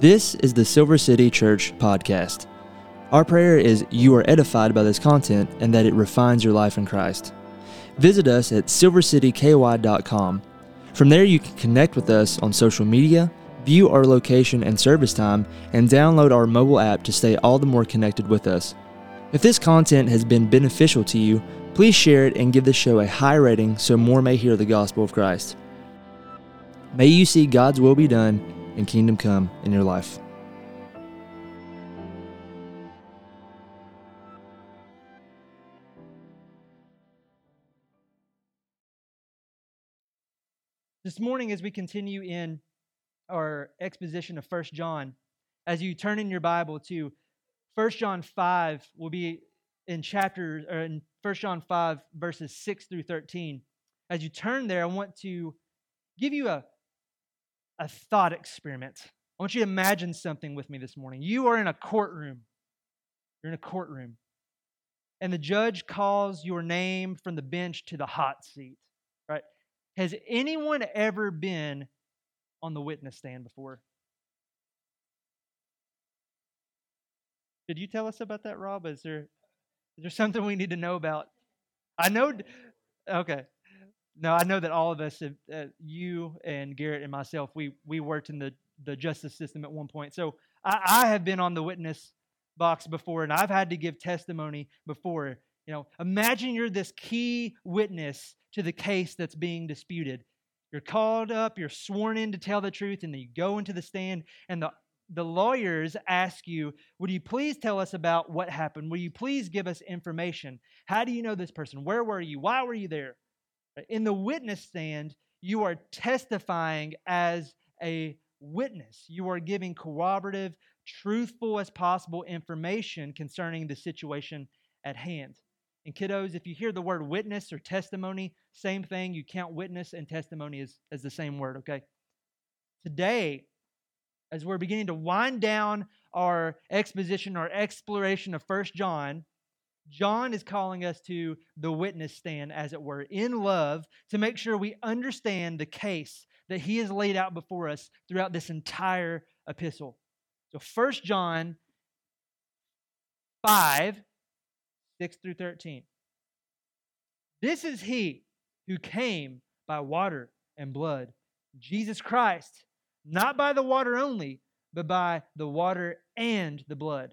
This is the Silver City Church podcast. Our prayer is you are edified by this content and that it refines your life in Christ. Visit us at silvercityky.com. From there, you can connect with us on social media, view our location and service time, and download our mobile app to stay all the more connected with us. If this content has been beneficial to you, please share it and give the show a high rating so more may hear the gospel of Christ. May you see God's will be done and kingdom come in your life. This morning, as we continue in our exposition of First John, as you turn in your Bible to First John 5, will be in chapter or in First John 5, verses 6 through 13. As you turn there, I want to give you a, a thought experiment. I want you to imagine something with me this morning. You are in a courtroom. You're in a courtroom. And the judge calls your name from the bench to the hot seat, right? Has anyone ever been on the witness stand before? Did you tell us about that, Rob? Is there is there something we need to know about? I know. Okay. No, I know that all of us, uh, you and Garrett and myself, we we worked in the the justice system at one point. So I, I have been on the witness box before, and I've had to give testimony before. You know, imagine you're this key witness to the case that's being disputed. You're called up, you're sworn in to tell the truth, and then you go into the stand, and the the lawyers ask you, Would you please tell us about what happened? Will you please give us information? How do you know this person? Where were you? Why were you there? In the witness stand, you are testifying as a witness. You are giving corroborative, truthful as possible information concerning the situation at hand. And kiddos, if you hear the word witness or testimony, same thing. You count witness and testimony as, as the same word, okay? Today, as we're beginning to wind down our exposition, our exploration of First John, John is calling us to the witness stand, as it were, in love, to make sure we understand the case that he has laid out before us throughout this entire epistle. So, First John 5, 6 through 13. This is he who came by water and blood, Jesus Christ, not by the water only, but by the water and the blood.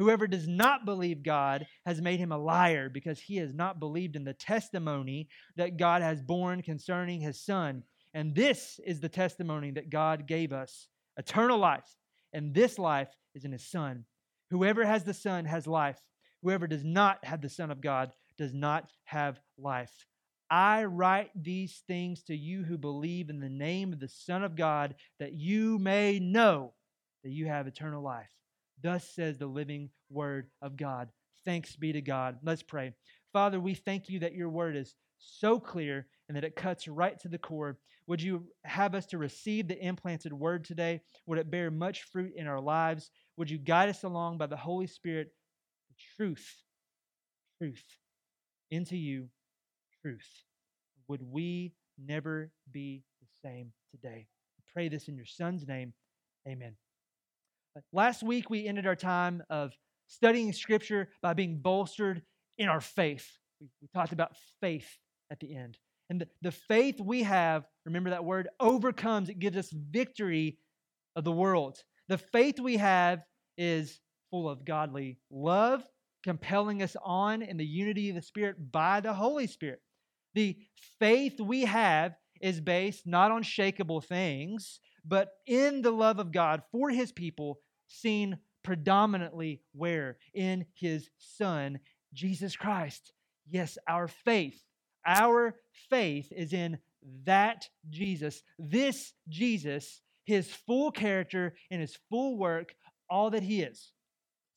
Whoever does not believe God has made him a liar because he has not believed in the testimony that God has borne concerning his Son. And this is the testimony that God gave us eternal life. And this life is in his Son. Whoever has the Son has life. Whoever does not have the Son of God does not have life. I write these things to you who believe in the name of the Son of God, that you may know that you have eternal life. Thus says the living word of God. Thanks be to God. Let's pray. Father, we thank you that your word is so clear and that it cuts right to the core. Would you have us to receive the implanted word today? Would it bear much fruit in our lives? Would you guide us along by the Holy Spirit, the truth, truth, into you, truth? Would we never be the same today? I pray this in your son's name. Amen. Last week, we ended our time of studying Scripture by being bolstered in our faith. We, talked about faith at the end. And the, the faith we have, remember that word, overcomes, it gives us victory of the world. The faith we have is full of godly love, compelling us on in the unity of the Spirit by the Holy Spirit. The faith we have is based not on shakable things, but in the love of God for his people, seen predominantly where? In his Son, Jesus Christ. Yes, our faith, our faith is in that Jesus. This Jesus his full character and his full work, all that he is.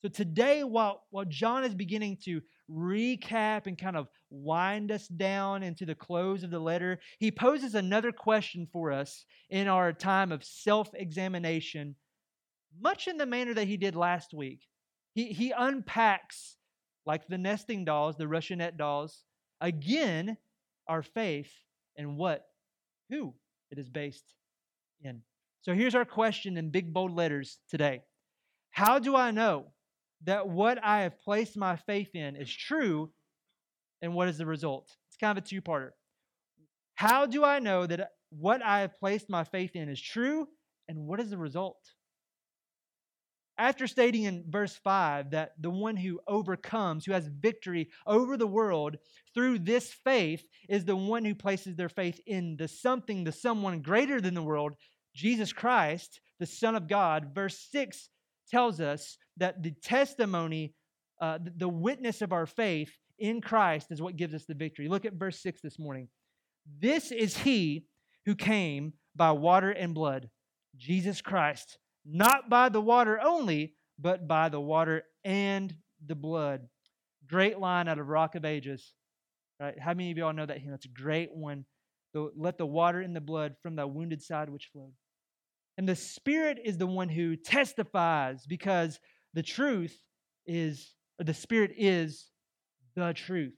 So today, while, while John is beginning to recap and kind of wind us down into the close of the letter, he poses another question for us in our time of self examination, much in the manner that he did last week. He, he unpacks, like the nesting dolls, the Russianette dolls, again, our faith and what, who it is based in. So here's our question in big bold letters today How do I know that what I have placed my faith in is true, and what is the result? It's kind of a two parter. How do I know that what I have placed my faith in is true, and what is the result? After stating in verse 5 that the one who overcomes, who has victory over the world through this faith, is the one who places their faith in the something, the someone greater than the world, Jesus Christ, the Son of God, verse 6 tells us that the testimony, uh, the witness of our faith in Christ is what gives us the victory. Look at verse 6 this morning. This is he who came by water and blood, Jesus Christ, not by the water only, but by the water and the blood. Great line out of Rock of Ages. Right? How many of y'all know that hymn? It's a great one. let the water and the blood from thy wounded side which flowed. And the Spirit is the one who testifies because the truth is, or the Spirit is the truth.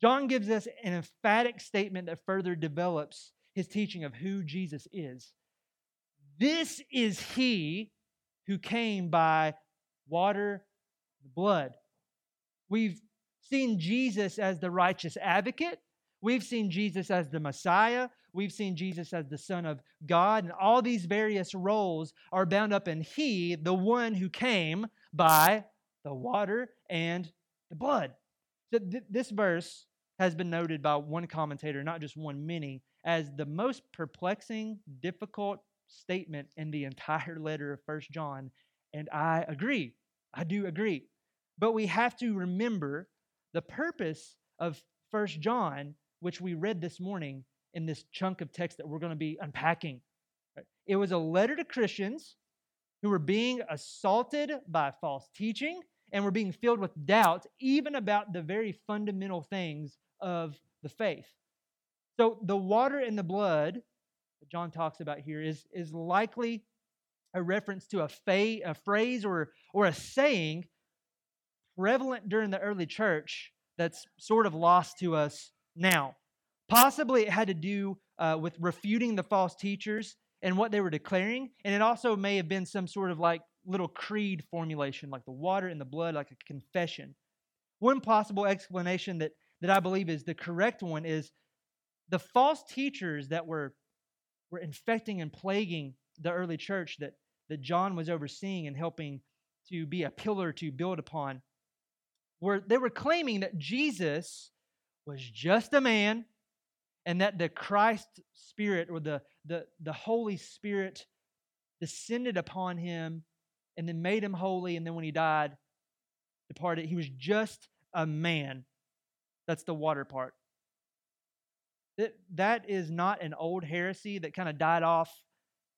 John gives us an emphatic statement that further develops his teaching of who Jesus is. This is he who came by water blood. We've seen Jesus as the righteous advocate. We've seen Jesus as the Messiah. We've seen Jesus as the Son of God. And all these various roles are bound up in He, the one who came by the water and the blood. So th- this verse has been noted by one commentator, not just one, many, as the most perplexing, difficult statement in the entire letter of First John. And I agree. I do agree. But we have to remember the purpose of First John which we read this morning in this chunk of text that we're going to be unpacking. It was a letter to Christians who were being assaulted by false teaching and were being filled with doubt, even about the very fundamental things of the faith. So, the water and the blood that John talks about here is, is likely a reference to a, fa- a phrase or, or a saying prevalent during the early church that's sort of lost to us now. Possibly it had to do uh, with refuting the false teachers and what they were declaring. And it also may have been some sort of like little creed formulation, like the water and the blood, like a confession. One possible explanation that, that I believe is the correct one is the false teachers that were, were infecting and plaguing the early church that, that John was overseeing and helping to be a pillar to build upon were they were claiming that Jesus was just a man and that the Christ Spirit or the, the, the Holy Spirit descended upon him and then made him holy. And then when he died, departed. He was just a man. That's the water part. That, that is not an old heresy that kind of died off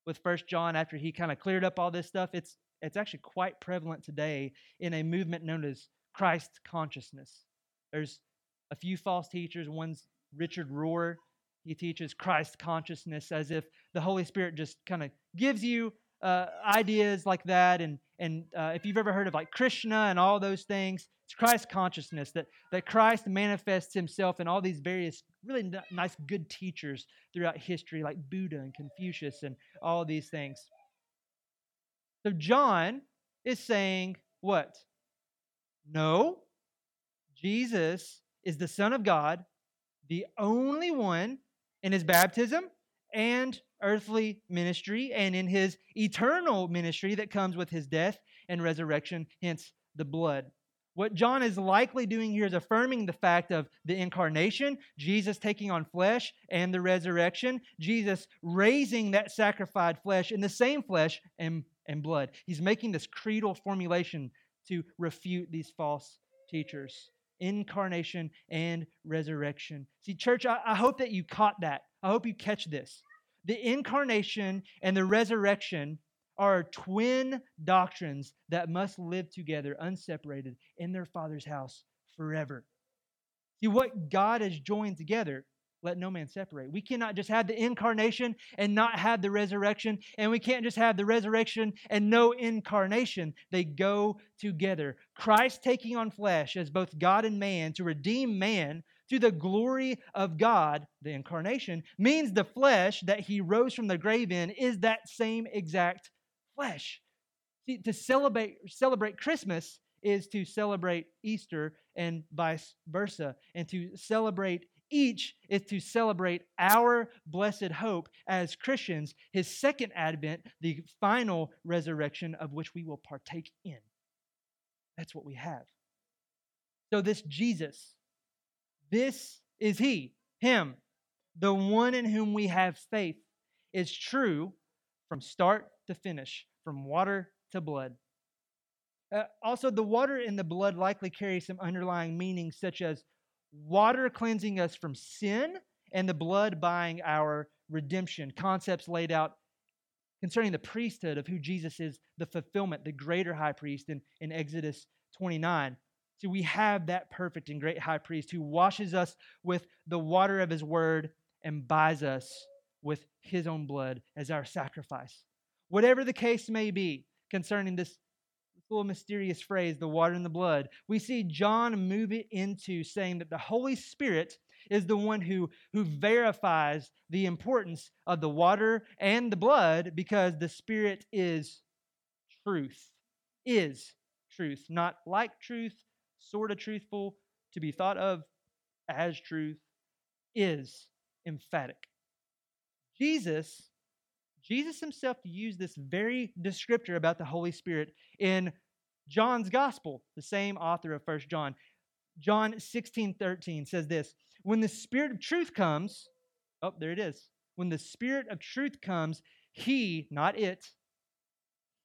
with First John after he kind of cleared up all this stuff. It's, it's actually quite prevalent today in a movement known as Christ consciousness. There's a few false teachers. One's Richard Rohr. He teaches Christ consciousness as if the Holy Spirit just kind of gives you uh, ideas like that. And, and uh, if you've ever heard of like Krishna and all those things, it's Christ consciousness that, that Christ manifests himself in all these various really n- nice, good teachers throughout history, like Buddha and Confucius and all these things. So John is saying what? No, Jesus is the Son of God, the only one in his baptism and earthly ministry, and in his eternal ministry that comes with his death and resurrection, hence the blood. What John is likely doing here is affirming the fact of the incarnation, Jesus taking on flesh, and the resurrection, Jesus raising that sacrificed flesh in the same flesh and, and blood. He's making this creedal formulation to refute these false teachers incarnation and resurrection. See, church, I, I hope that you caught that. I hope you catch this. the incarnation and the resurrection are twin doctrines that must live together unseparated in their Father's house forever. See, what God has joined together, let no man separate. We cannot just have the incarnation and not have the resurrection, and we can't just have the resurrection and no incarnation. They go together. Christ taking on flesh as both God and man to redeem man to the glory of God, the incarnation, means the flesh that he rose from the grave in is that same exact flesh. See, to celebrate, celebrate Christmas is to celebrate Easter and vice versa. And to celebrate each is to celebrate our blessed hope as Christians, his second advent, the final resurrection of which we will partake in. That's what we have. So, this Jesus, this is he, him, the one in whom we have faith, is true from start to finish, from water to blood. Uh, also, the water in the blood likely carries some underlying meanings, such as water cleansing us from sin and the blood buying our redemption. Concepts laid out concerning the priesthood of who Jesus is, the fulfillment, the greater high priest in, in Exodus 29. So we have that perfect and great high priest who washes us with the water of his word and buys us with his own blood as our sacrifice. Whatever the case may be concerning this little mysterious phrase, the water and the blood, we see John move it into saying that the Holy Spirit is the one who, who verifies the importance of the water and the blood because the Spirit is truth. Is truth. Not like truth, sort of truthful, to be thought of as truth, is emphatic. Jesus Jesus himself used this very descriptor about the Holy Spirit in John's gospel, the same author of First John. John 16, 13 says this When the Spirit of truth comes, oh, there it is. When the Spirit of truth comes, he, not it,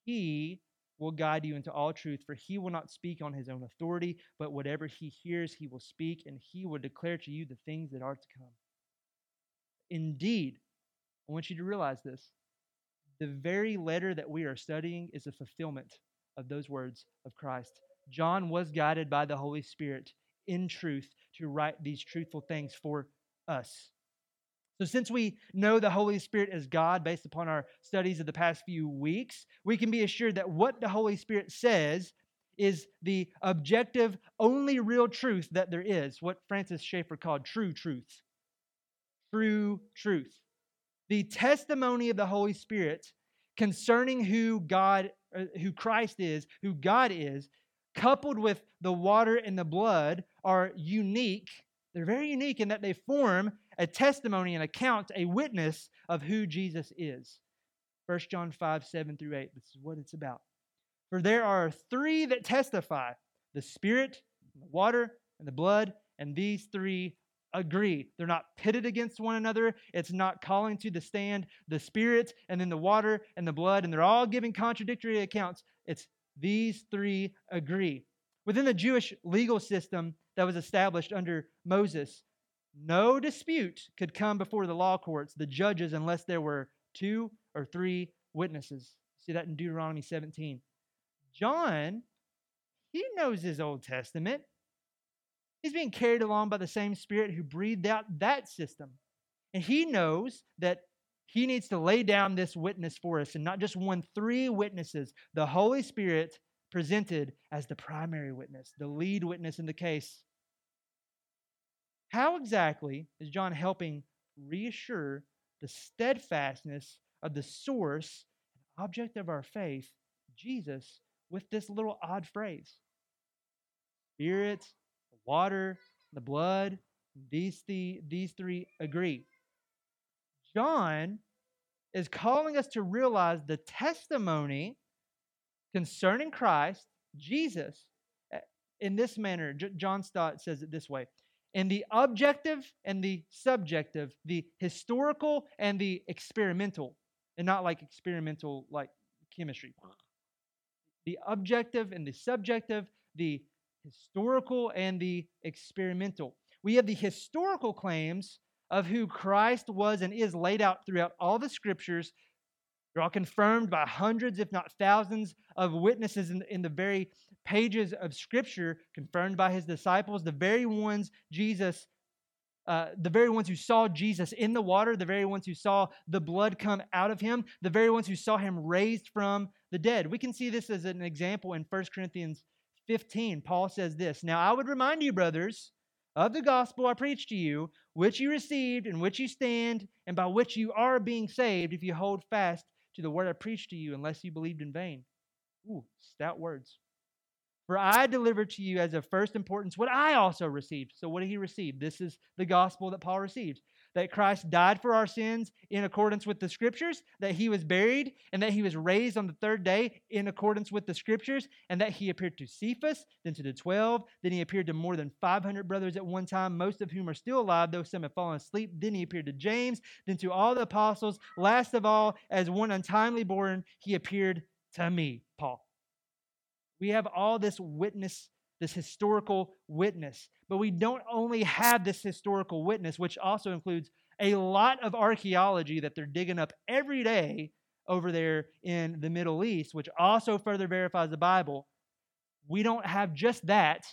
he will guide you into all truth, for he will not speak on his own authority, but whatever he hears, he will speak, and he will declare to you the things that are to come. Indeed, I want you to realize this the very letter that we are studying is a fulfillment of those words of Christ. John was guided by the Holy Spirit in truth to write these truthful things for us. So, since we know the Holy Spirit is God based upon our studies of the past few weeks, we can be assured that what the Holy Spirit says is the objective, only real truth that there is, what Francis Schaeffer called true truth. True truth the testimony of the Holy Spirit concerning who God, Uh, who Christ is, who God is, coupled with the water and the blood are unique. They're very unique in that they form a testimony, an account, a witness of who Jesus is. 1 John 5, 7 through 8. This is what it's about. For there are three that testify the Spirit, the water, and the blood, and these three agree. They're not pitted against one another. It's not calling to the stand the spirit and then the water and the blood, and they're all giving contradictory accounts. It's these three agree. Within the Jewish legal system that was established under Moses, no dispute could come before the law courts, the judges, unless there were two or three witnesses. See that in Deuteronomy 17. John, he knows his Old Testament. He's being carried along by the same Spirit who breathed out that system. And he knows that he needs to lay down this witness for us, and not just one, three witnesses. The Holy Spirit presented as the primary witness, the lead witness in the case. How exactly is John helping reassure the steadfastness of the source and object of our faith, Jesus, with this little odd phrase? Spirit water, the blood, these, the, these three agree. John is calling us to realize the testimony concerning Christ, Jesus, eh, in this manner. John Stott says it this way in the objective and the subjective, the historical and the experimental, and not like experimental like chemistry. The objective and the subjective, the historical and the experimental. We have the historical claims of who Christ was and is laid out throughout all the scriptures. They're all confirmed by hundreds, if not thousands, of witnesses in, in the very pages of scripture, confirmed by his disciples, the very ones Jesus uh, the very ones who saw Jesus in the water, the very ones who saw the blood come out of him, the very ones who saw him raised from the dead. We can see this as an example in 1 Corinthians 15. Paul says this Now I would remind you, brothers, of the gospel I preached to you, which you received, in which you stand, and by which you are being saved, if you hold fast to the word I preached to you, unless you believed in vain. Ooh, stout words. For I delivered to you as of first importance what I also received. So, what did he receive? This is the gospel that Paul received that Christ died for our sins in accordance with the scriptures, that he was buried, and that he was raised on the third day in accordance with the scriptures, and that he appeared to Cephas, then to the 12, then he appeared to more than 500 brothers at one time, most of whom are still alive, though some have fallen asleep. Then he appeared to James, then to all the apostles. Last of all, as one untimely born, he appeared to me, Paul. We have all this witness, this historical witness. But we don't only have this historical witness, which also includes a lot of archaeology that they're digging up every day over there in the Middle East, which also further verifies the Bible. We don't have just that.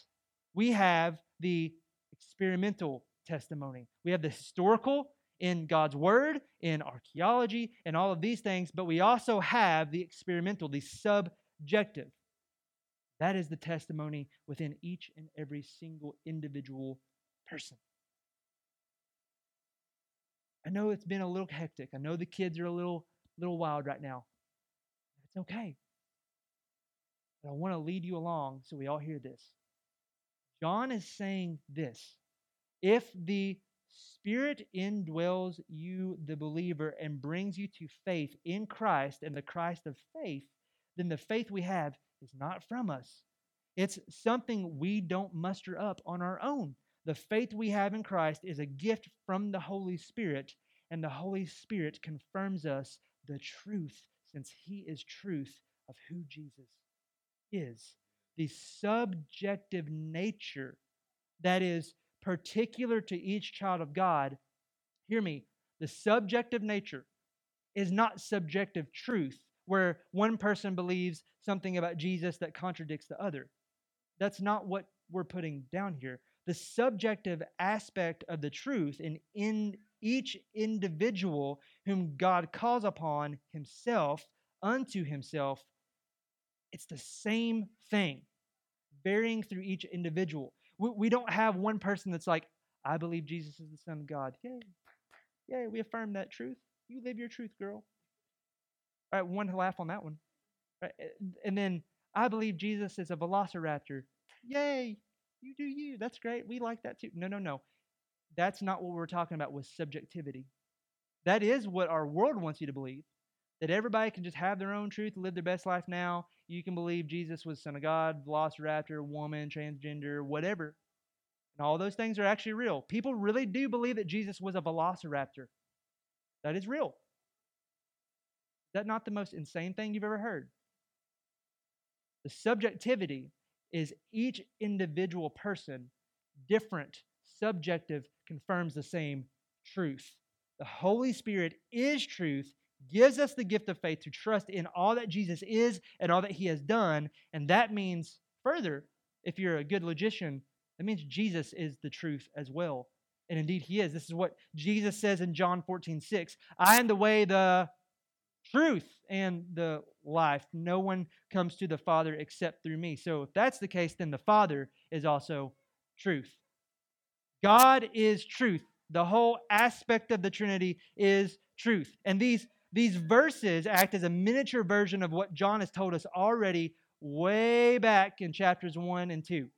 We have the experimental testimony. We have the historical in God's Word, in archaeology, and all of these things, but we also have the experimental, the subjective. That is the testimony within each and every single individual person. I know it's been a little hectic. I know the kids are a little little wild right now. It's okay. But I want to lead you along so we all hear this. John is saying this. If the Spirit indwells you, the believer, and brings you to faith in Christ and the Christ of faith, then the faith we have is not from us. It's something we don't muster up on our own. The faith we have in Christ is a gift from the Holy Spirit, and the Holy Spirit confirms us the truth, since He is truth of who Jesus is. The subjective nature that is particular to each child of God, hear me, the subjective nature is not subjective truth where one person believes something about Jesus that contradicts the other. That's not what we're putting down here. The subjective aspect of the truth in, in each individual whom God calls upon himself unto himself, it's the same thing, varying through each individual. We, we don't have one person that's like, I believe Jesus is the Son of God. Yay. Yay, we affirm that truth. You live your truth, girl. All right, one to laugh on that one. Right, and then I believe Jesus is a velociraptor. Yay! You do you. That's great. We like that too. No, no, no. That's not what we're talking about with subjectivity. That is what our world wants you to believe. That everybody can just have their own truth, live their best life now. You can believe Jesus was Son of God, velociraptor, woman, transgender, whatever. And all those things are actually real. People really do believe that Jesus was a velociraptor. That is real that not the most insane thing you've ever heard? The subjectivity is each individual person different, subjective, confirms the same truth. The Holy Spirit is truth, gives us the gift of faith to trust in all that Jesus is and all that he has done. And that means, further, if you're a good logician, that means Jesus is the truth as well. And indeed, he is. This is what Jesus says in John 14, 6. I am the way, the truth and the life. No one comes to the Father except through me. So if that's the case, then the Father is also truth. God is truth. The whole aspect of the Trinity is truth. And these, these verses act as a miniature version of what John has told us already way back in chapters 1 and 2.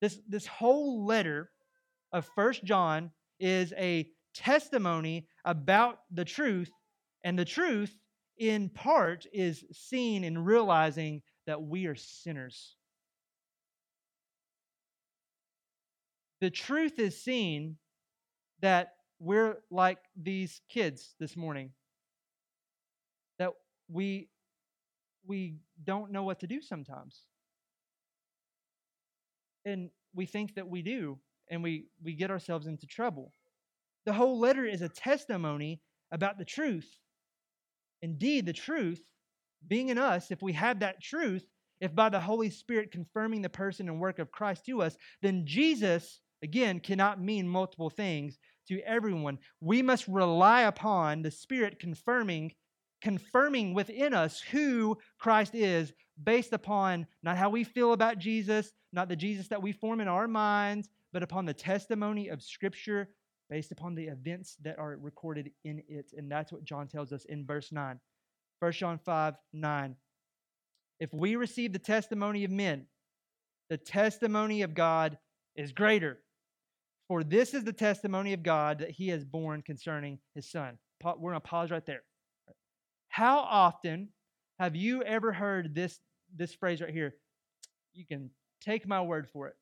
This, this whole letter of First John is a testimony about the truth and the truth, in part, is seen in realizing that we are sinners. The truth is seen that we're like these kids this morning, that we, we don't know what to do sometimes. And we think that we do, and we, we get ourselves into trouble. The whole letter is a testimony about the truth. Indeed, the truth being in us, if we have that truth, if by the Holy Spirit confirming the person and work of Christ to us, then Jesus, again, cannot mean multiple things to everyone. We must rely upon the Spirit confirming confirming within us who Christ is based upon not how we feel about Jesus, not the Jesus that we form in our minds, but upon the testimony of Scripture based upon the events that are recorded in it. And that's what John tells us in verse 9. 1 John 5 9. If we receive the testimony of men, the testimony of God is greater. For this is the testimony of God that he has borne concerning his son. We're going to pause right there. How often have you ever heard this, this phrase right here? You can take my word for it.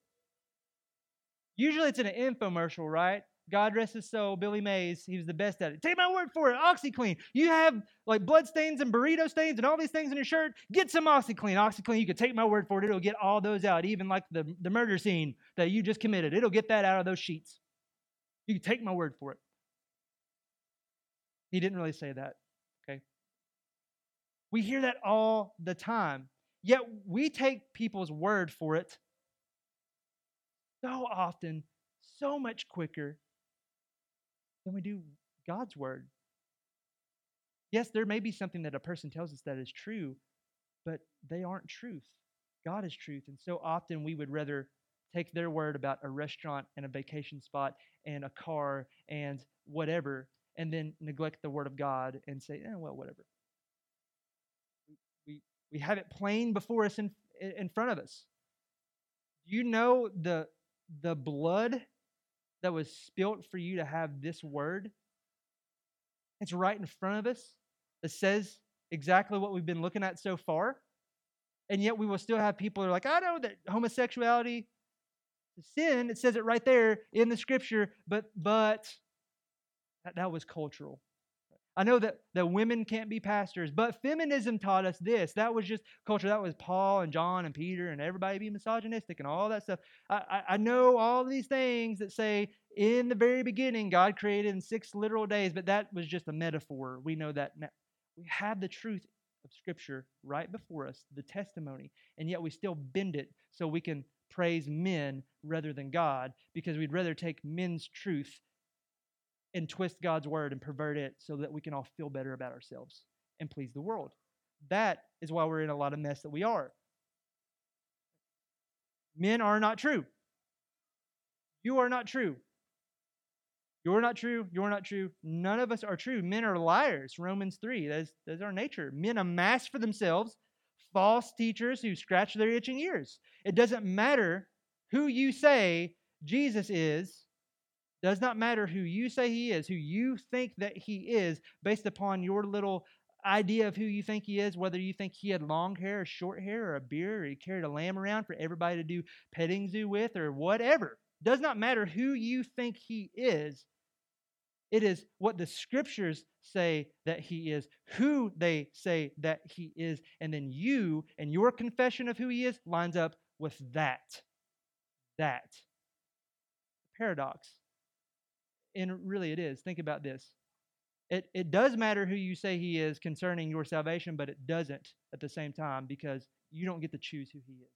Usually it's in an infomercial, right? God rest his soul, Billy Mays, he was the best at it. Take my word for it, OxiClean. You have like blood stains and burrito stains and all these things in your shirt. Get some OxiClean. OxiClean, you can take my word for it. It'll get all those out, even like the, the murder scene that you just committed. It'll get that out of those sheets. You can take my word for it. He didn't really say that. Okay? We hear that all the time. Yet we take people's word for it so often, so much quicker than we do God's word. Yes, there may be something that a person tells us that is true, but they aren't truth. God is truth. And so often we would rather take their word about a restaurant and a vacation spot and a car and whatever, and then neglect the word of God and say, eh, well, whatever. We we have it plain before us in, in front of us. You know the, the blood that was spilt for you to have this word? It's right in front of us. It says exactly what we've been looking at so far. And yet we will still have people who are like, I know that homosexuality is sin. It says it right there in the scripture, but but that, that was cultural. I know that, that women can't be pastors, but feminism taught us this. That was just culture. That was Paul and John and Peter and everybody being misogynistic and all that stuff. I, I, I know all these things that say in the very beginning God created in six literal days, but that was just a metaphor. We know that now. We have the truth of Scripture right before us, the testimony, and yet we still bend it so we can praise men rather than God because we'd rather take men's truth and twist God's word and pervert it so that we can all feel better about ourselves and please the world. That is why we're in a lot of mess that we are. Men are not true. You are not true. You're not true. You're not true. None of us are true. Men are liars. Romans 3. That's, that's our nature. Men amass for themselves false teachers who scratch their itching ears. It doesn't matter who you say Jesus is does not matter who you say he is, who you think that he is, based upon your little idea of who you think he is, whether you think he had long hair or short hair or a beard or he carried a lamb around for everybody to do petting zoo with or whatever. Does not matter who you think he is. It is what the scriptures say that he is, who they say that he is, and then you and your confession of who he is lines up with that. That. Paradox and really it is. Think about this. It, it does matter who you say he is concerning your salvation, but it doesn't at the same time because you don't get to choose who he is.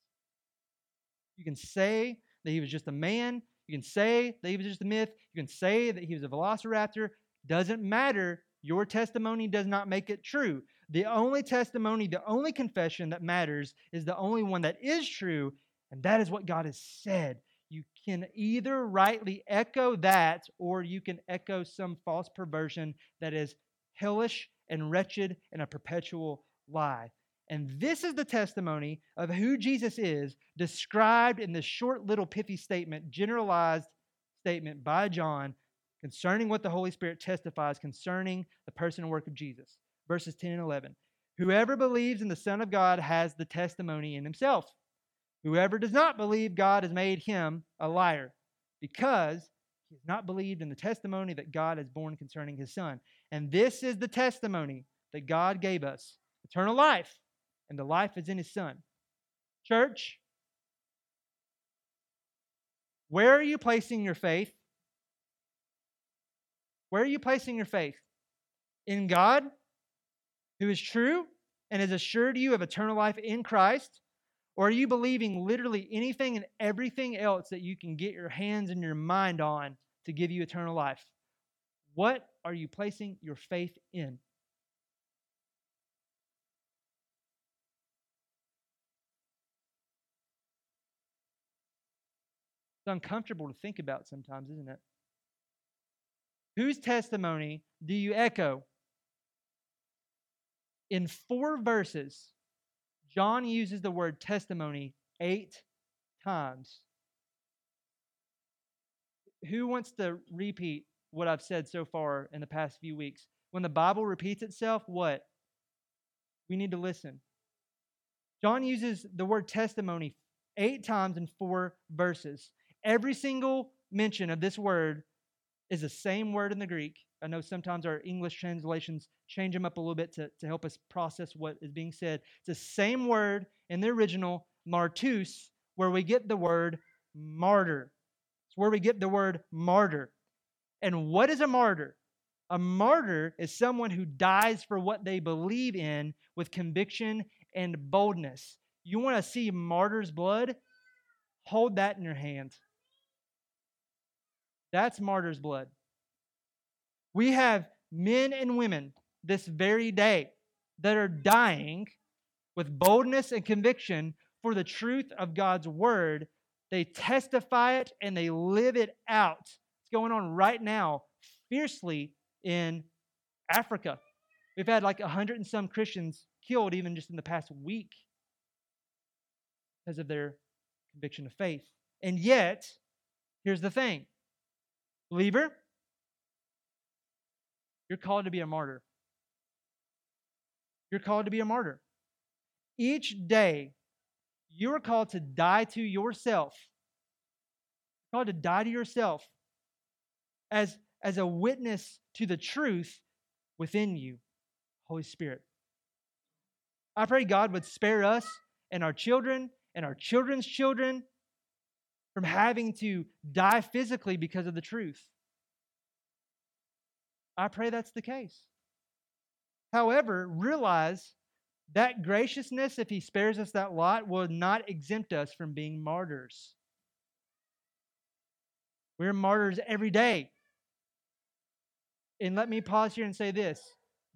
You can say that he was just a man. You can say that he was just a myth. You can say that he was a velociraptor. Doesn't matter. Your testimony does not make it true. The only testimony, the only confession that matters is the only one that is true, and that is what God has said you can either rightly echo that or you can echo some false perversion that is hellish and wretched and a perpetual lie. And this is the testimony of who Jesus is, described in this short little pithy statement, generalized statement by John concerning what the Holy Spirit testifies concerning the person and work of Jesus. Verses 10 and 11. Whoever believes in the Son of God has the testimony in himself. Whoever does not believe God has made him a liar because he has not believed in the testimony that God has borne concerning his Son. And this is the testimony that God gave us eternal life, and the life is in his Son. Church, where are you placing your faith? Where are you placing your faith? In God, who is true and has assured you of eternal life in Christ? Or are you believing literally anything and everything else that you can get your hands and your mind on to give you eternal life? What are you placing your faith in? It's uncomfortable to think about sometimes, isn't it? Whose testimony do you echo? In four verses, John uses the word testimony eight times. Who wants to repeat what I've said so far in the past few weeks? When the Bible repeats itself, what? We need to listen. John uses the word testimony eight times in four verses. Every single mention of this word is the same word in the Greek. I know sometimes our English translations change them up a little bit to, to help us process what is being said. It's the same word in the original, martus, where we get the word martyr. It's where we get the word martyr. And what is a martyr? A martyr is someone who dies for what they believe in with conviction and boldness. You want to see martyr's blood? Hold that in your hand. That's martyr's blood. We have men and women this very day that are dying with boldness and conviction for the truth of God's word. They testify it and they live it out. It's going on right now, fiercely in Africa. We've had like a hundred and some Christians killed even just in the past week because of their conviction of faith. And yet, here's the thing believer, you're called to be a martyr. You're called to be a martyr. Each day, you are called to die to yourself. You're called to die to yourself as, as a witness to the truth within you, Holy Spirit. I pray God would spare us and our children and our children's children from having to die physically because of the truth. I pray that's the case. However, realize that graciousness, if He spares us that lot, will not exempt us from being martyrs. We're martyrs every day. And let me pause here and say this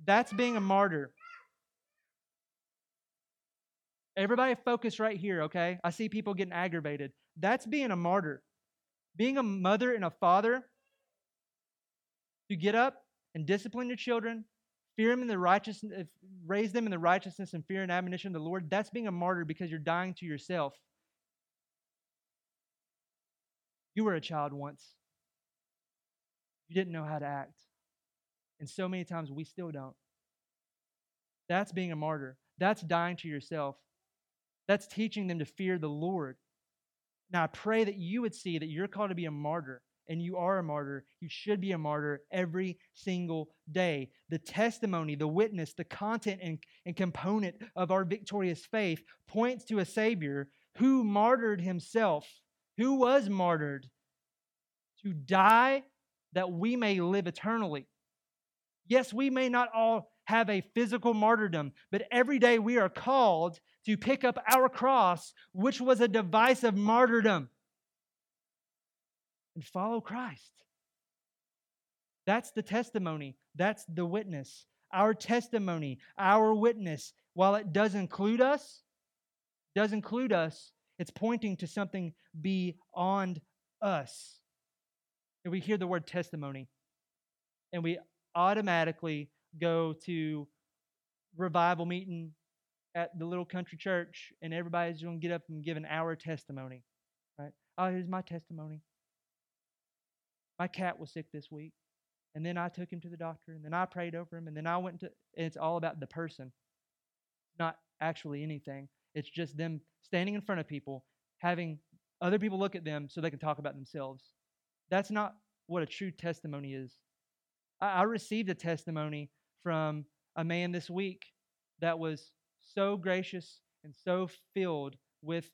that's being a martyr. Everybody focus right here, okay? I see people getting aggravated. That's being a martyr. Being a mother and a father to get up and discipline your children, fear them in the righteousness, uh, raise them in the righteousness and fear and admonition of the Lord. That's being a martyr because you're dying to yourself. You were a child once. You didn't know how to act. And so many times we still don't. That's being a martyr. That's dying to yourself. That's teaching them to fear the Lord. Now, I pray that you would see that you're called to be a martyr, and you are a martyr. You should be a martyr every single day. The testimony, the witness, the content and, and component of our victorious faith points to a Savior who martyred himself, who was martyred to die that we may live eternally. Yes, we may not all have a physical martyrdom, but every day we are called to pick up our cross, which was a device of martyrdom, and follow Christ. That's the testimony. That's the witness. Our testimony, our witness, while it does include us, does include us, it's pointing to something beyond us. And we hear the word testimony, and we automatically go to revival meeting at the little country church and everybody's going to get up and give an hour testimony right oh here's my testimony my cat was sick this week and then i took him to the doctor and then i prayed over him and then i went to and it's all about the person not actually anything. It's just them standing in front of people having other people look at them so they can talk about themselves. That's not what a true testimony is. I, I received a testimony from a man this week that was so gracious and so filled with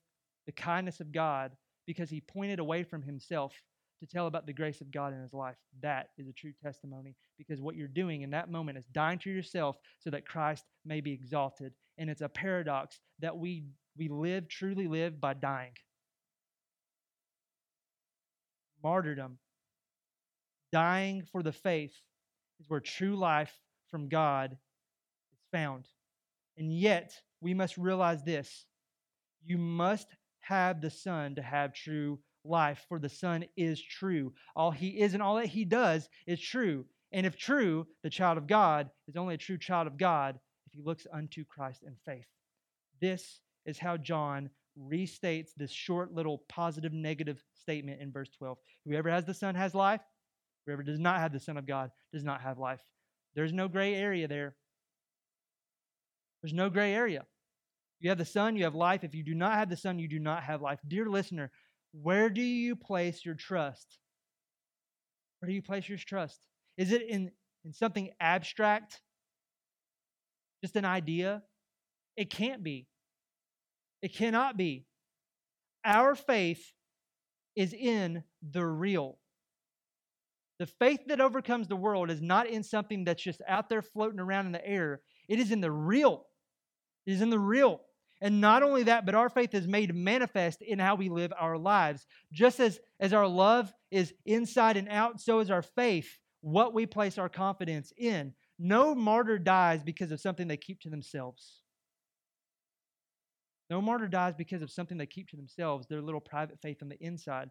the kindness of God because he pointed away from himself to tell about the grace of God in his life. That is a true testimony because what you're doing in that moment is dying to yourself so that Christ may be exalted. And it's a paradox that we, we live, truly live by dying. Martyrdom, dying for the faith, is where true life from God is found. And yet, we must realize this you must have the Son to have true life, for the Son is true. All he is and all that he does is true. And if true, the child of God is only a true child of God if he looks unto Christ in faith. This is how John restates this short little positive negative statement in verse 12. Whoever has the Son has life. Whoever does not have the Son of God does not have life. There's no gray area there. There's no gray area. You have the Son, you have life. If you do not have the Son, you do not have life. Dear listener, where do you place your trust? Where do you place your trust? Is it in, in something abstract? Just an idea? It can't be. It cannot be. Our faith is in the real. The faith that overcomes the world is not in something that's just out there floating around in the air. It is in the real. It is in the real. And not only that, but our faith is made manifest in how we live our lives. Just as, as our love is inside and out, so is our faith, what we place our confidence in. No martyr dies because of something they keep to themselves. No martyr dies because of something they keep to themselves, their little private faith on the inside.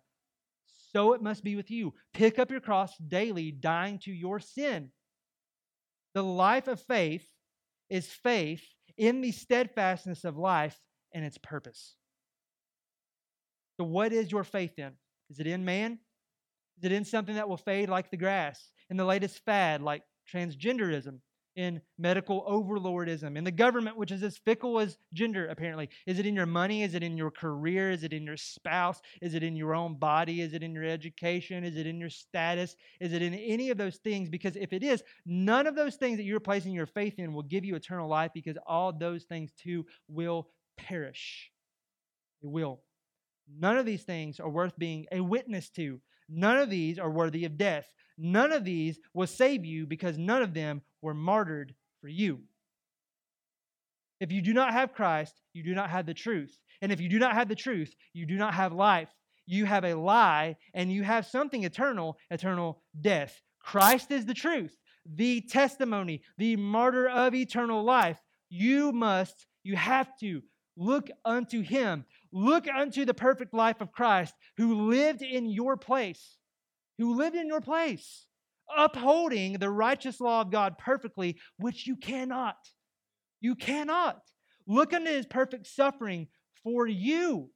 So it must be with you. Pick up your cross daily, dying to your sin. The life of faith is faith in the steadfastness of life and its purpose. So, what is your faith in? Is it in man? Is it in something that will fade like the grass? In the latest fad like transgenderism? In medical overlordism, in the government, which is as fickle as gender, apparently? Is it in your money? Is it in your career? Is it in your spouse? Is it in your own body? Is it in your education? Is it in your status? Is it in any of those things? Because if it is, none of those things that you're placing your faith in will give you eternal life because all those things too will perish. They will. None of these things are worth being a witness to. None of these are worthy of death. None of these will save you because none of them were martyred for you. If you do not have Christ, you do not have the truth. And if you do not have the truth, you do not have life. You have a lie and you have something eternal, eternal death. Christ is the truth, the testimony, the martyr of eternal life. You must, you have to look unto him. Look unto the perfect life of Christ who lived in your place who lived in your place, upholding the righteous law of God perfectly, which you cannot. You cannot. Look unto his perfect suffering for you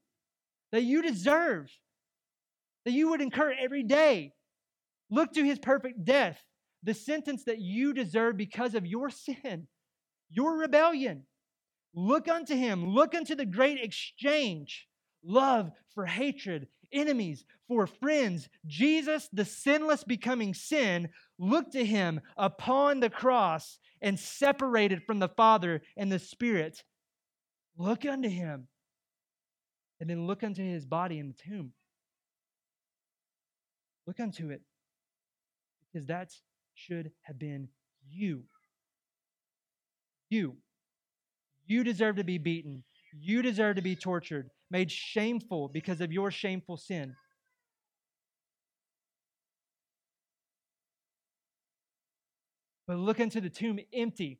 that you deserve, that you would incur every day. Look to his perfect death, the sentence that you deserve because of your sin, your rebellion. Look unto him. Look unto the great exchange love for hatred, enemies, for friends. Jesus, the sinless becoming sin, looked to him upon the cross and separated from the Father and the Spirit. Look unto him. And then look unto his body in the tomb. Look unto it. Because that should have been you. You. You deserve to be beaten. You deserve to be tortured made shameful because of your shameful sin. But look into the tomb empty.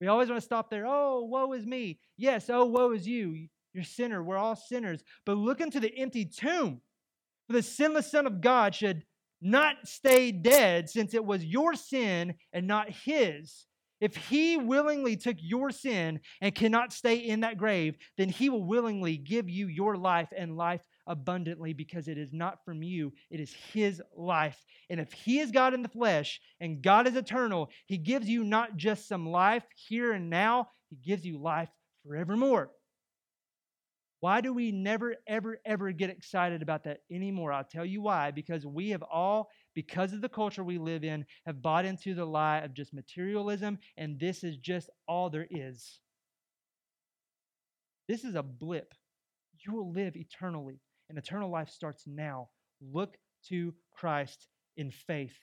We always want to stop there. Oh, woe is me. Yes, oh, woe is you. You're sinner. We're all sinners. But look into the empty tomb. For the sinless Son of God should not stay dead since it was your sin and not his. If he willingly took your sin and cannot stay in that grave, then he will willingly give you your life and life abundantly because it is not from you, it is his life. And if he is God in the flesh and God is eternal, he gives you not just some life here and now, he gives you life forevermore. Why do we never, ever, ever get excited about that anymore? I'll tell you why. Because we have all, because of the culture we live in, have bought into the lie of just materialism, and this is just all there is. This is a blip. You will live eternally. and eternal life starts now. Look to Christ in faith.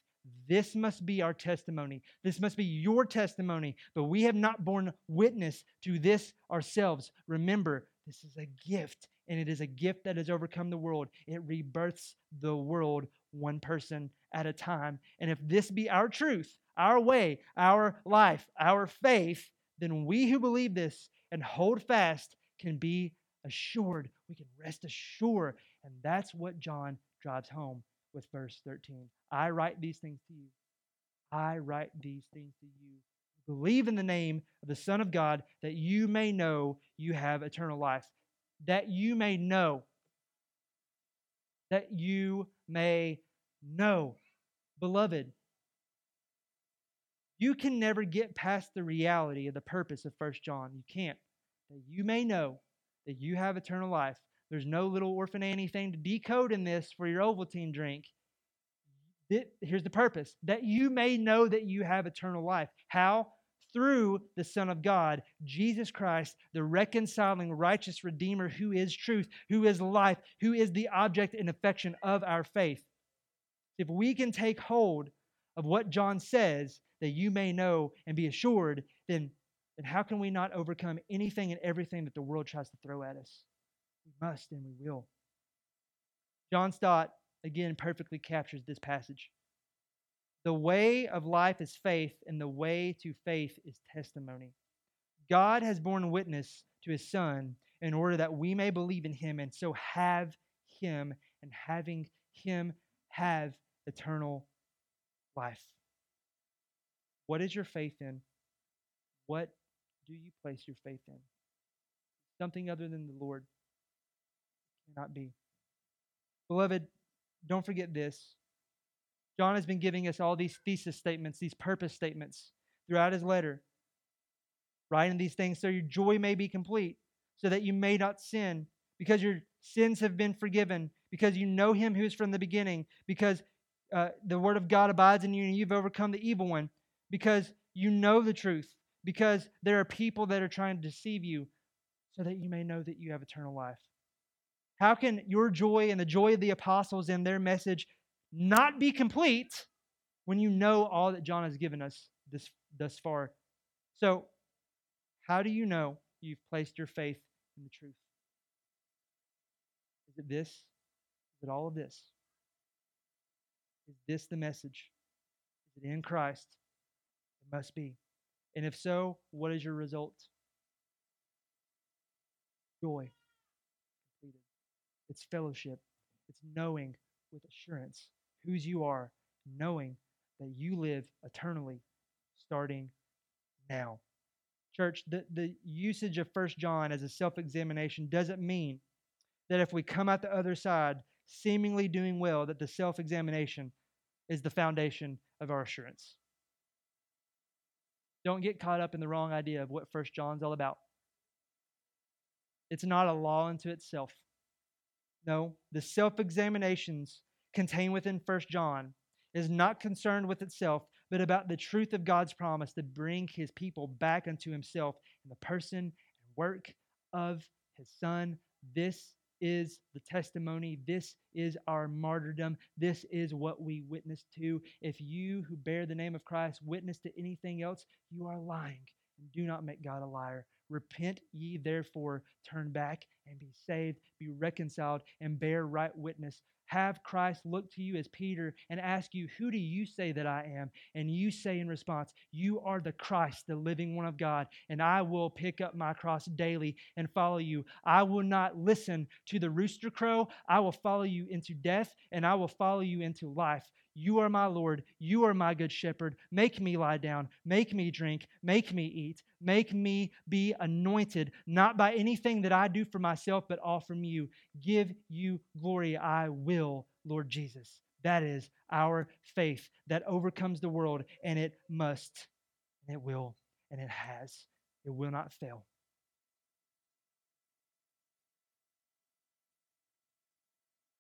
This must be our testimony. This must be your testimony, but we have not borne witness to this ourselves. Remember, this is a gift, and it is a gift that has overcome the world. It rebirths the world one person at a time. And if this be our truth, our way, our life, our faith, then we who believe this and hold fast can be assured. We can rest assured. And that's what John drives home with verse 13. I write these things to you. I write these things to you. Believe in the name of the Son of God that you may know you have eternal life. That you may know. That you may know. Beloved, you can never get past the reality of the purpose of First John. You can't. That you may know that you have eternal life. There's no little orphan Annie thing to decode in this for your Ovaltine drink. It, here's the purpose that you may know that you have eternal life. How? Through the Son of God, Jesus Christ, the reconciling, righteous Redeemer who is truth, who is life, who is the object and affection of our faith. If we can take hold of what John says, that you may know and be assured, then, then how can we not overcome anything and everything that the world tries to throw at us? We must and we will. John Stott, again, perfectly captures this passage. The way of life is faith, and the way to faith is testimony. God has borne witness to his Son in order that we may believe in him and so have him, and having him have eternal life. What is your faith in? What do you place your faith in? Something other than the Lord cannot be. Beloved, don't forget this. John has been giving us all these thesis statements, these purpose statements throughout his letter. Writing these things so your joy may be complete, so that you may not sin, because your sins have been forgiven, because you know him who is from the beginning, because uh, the word of God abides in you and you've overcome the evil one, because you know the truth, because there are people that are trying to deceive you, so that you may know that you have eternal life. How can your joy and the joy of the apostles and their message not be complete when you know all that John has given us this thus far? So, how do you know you've placed your faith in the truth? Is it this? Is it all of this? Is this the message? Is it in Christ? It must be. And if so, what is your result? Joy. It's fellowship. It's knowing with assurance whose you are, knowing that you live eternally starting now. Church, the, the usage of First John as a self examination doesn't mean that if we come out the other side seemingly doing well, that the self examination is the foundation of our assurance. Don't get caught up in the wrong idea of what First John's all about. It's not a law unto itself. No, the self examinations contained within First John is not concerned with itself, but about the truth of God's promise to bring his people back unto himself in the person and work of his Son. This is the testimony. This is our martyrdom. This is what we witness to. If you who bear the name of Christ witness to anything else, you are lying and do not make God a liar. Repent ye therefore, turn back and be saved, be reconciled, and bear right witness have Christ look to you as Peter and ask you, Who do you say that I am? And you say in response, You are the Christ, the living one of God, and I will pick up my cross daily and follow you. I will not listen to the rooster crow. I will follow you into death, and I will follow you into life. You are my Lord. You are my good shepherd. Make me lie down. Make me drink. Make me eat. Make me be anointed, not by anything that I do for myself, but all from you. Give you glory. I will, Lord Jesus. That is our faith that overcomes the world, and it must, and it will, and it has. It will not fail.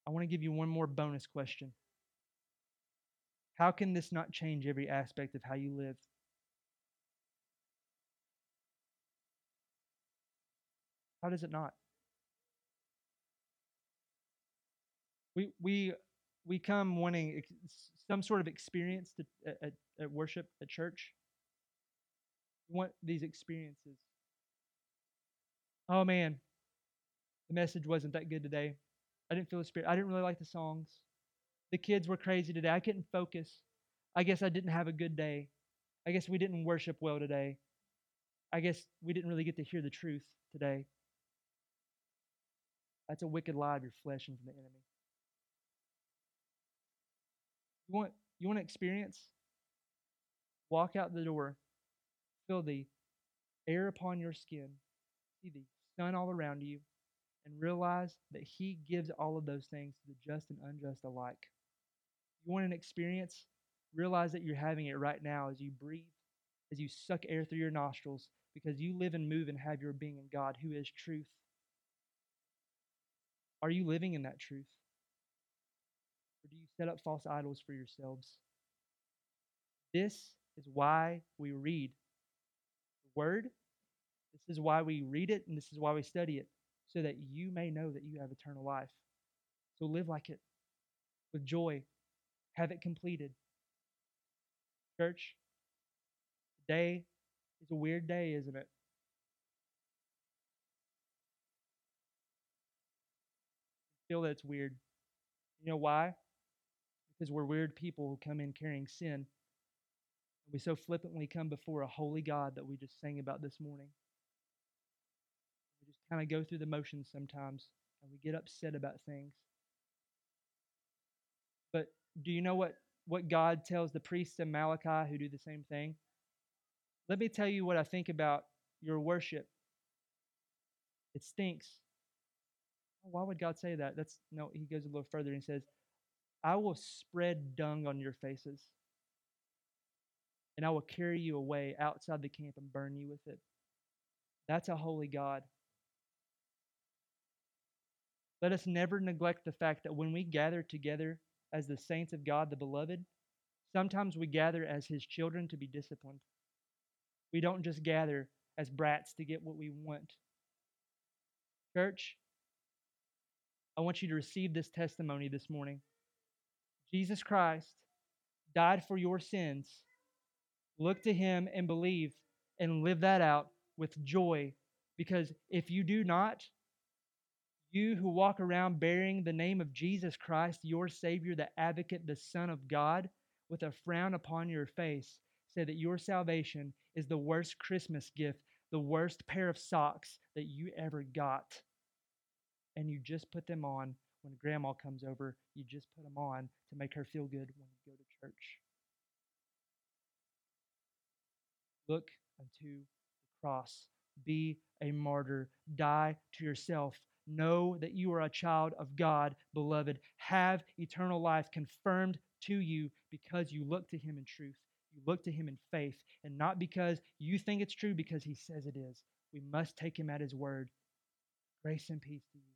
I want to give you one more bonus question. How can this not change every aspect of how you live? How does it not? We we we come wanting some sort of experience to, at, at worship at church. We want these experiences. Oh man, the message wasn't that good today. I didn't feel the spirit. I didn't really like the songs. The kids were crazy today. I couldn't focus. I guess I didn't have a good day. I guess we didn't worship well today. I guess we didn't really get to hear the truth today. That's a wicked lie of your flesh and from the enemy. You want you want to experience? Walk out the door, feel the air upon your skin, see the sun all around you, and realize that He gives all of those things to the just and unjust alike. You want an experience? Realize that you're having it right now as you breathe, as you suck air through your nostrils, because you live and move and have your being in God, who is truth. Are you living in that truth? Or do you set up false idols for yourselves? This is why we read the Word. This is why we read it, and this is why we study it, so that you may know that you have eternal life. So live like it with joy, have it completed. Church, today is a weird day, isn't it? I feel that it's weird. You know why? Because we're weird people who come in carrying sin. We so flippantly come before a holy God that we just sang about this morning. We just kind of go through the motions sometimes and we get upset about things. Do you know what, what God tells the priests in Malachi who do the same thing? Let me tell you what I think about your worship. It stinks. Why would God say that? That's no, he goes a little further and says, I will spread dung on your faces, and I will carry you away outside the camp and burn you with it. That's a holy God. Let us never neglect the fact that when we gather together as the saints of God, the beloved, sometimes we gather as his children to be disciplined. We don't just gather as brats to get what we want. Church, I want you to receive this testimony this morning. Jesus Christ died for your sins. Look to him and believe and live that out with joy. Because if you do not, you who walk around bearing the name of Jesus Christ, your Savior, the advocate, the Son of God, with a frown upon your face, say that your salvation is the worst Christmas gift, the worst pair of socks that you ever got and you just put them on when grandma comes over. You just put them on to make her feel good when you go to church. Look unto the cross. Be a martyr. Die to yourself. Know that you are a child of God, beloved. Have eternal life confirmed to you because you look to Him in truth. You look to Him in faith, and not because you think it's true, because He says it is. We must take Him at His word. Grace and peace to you.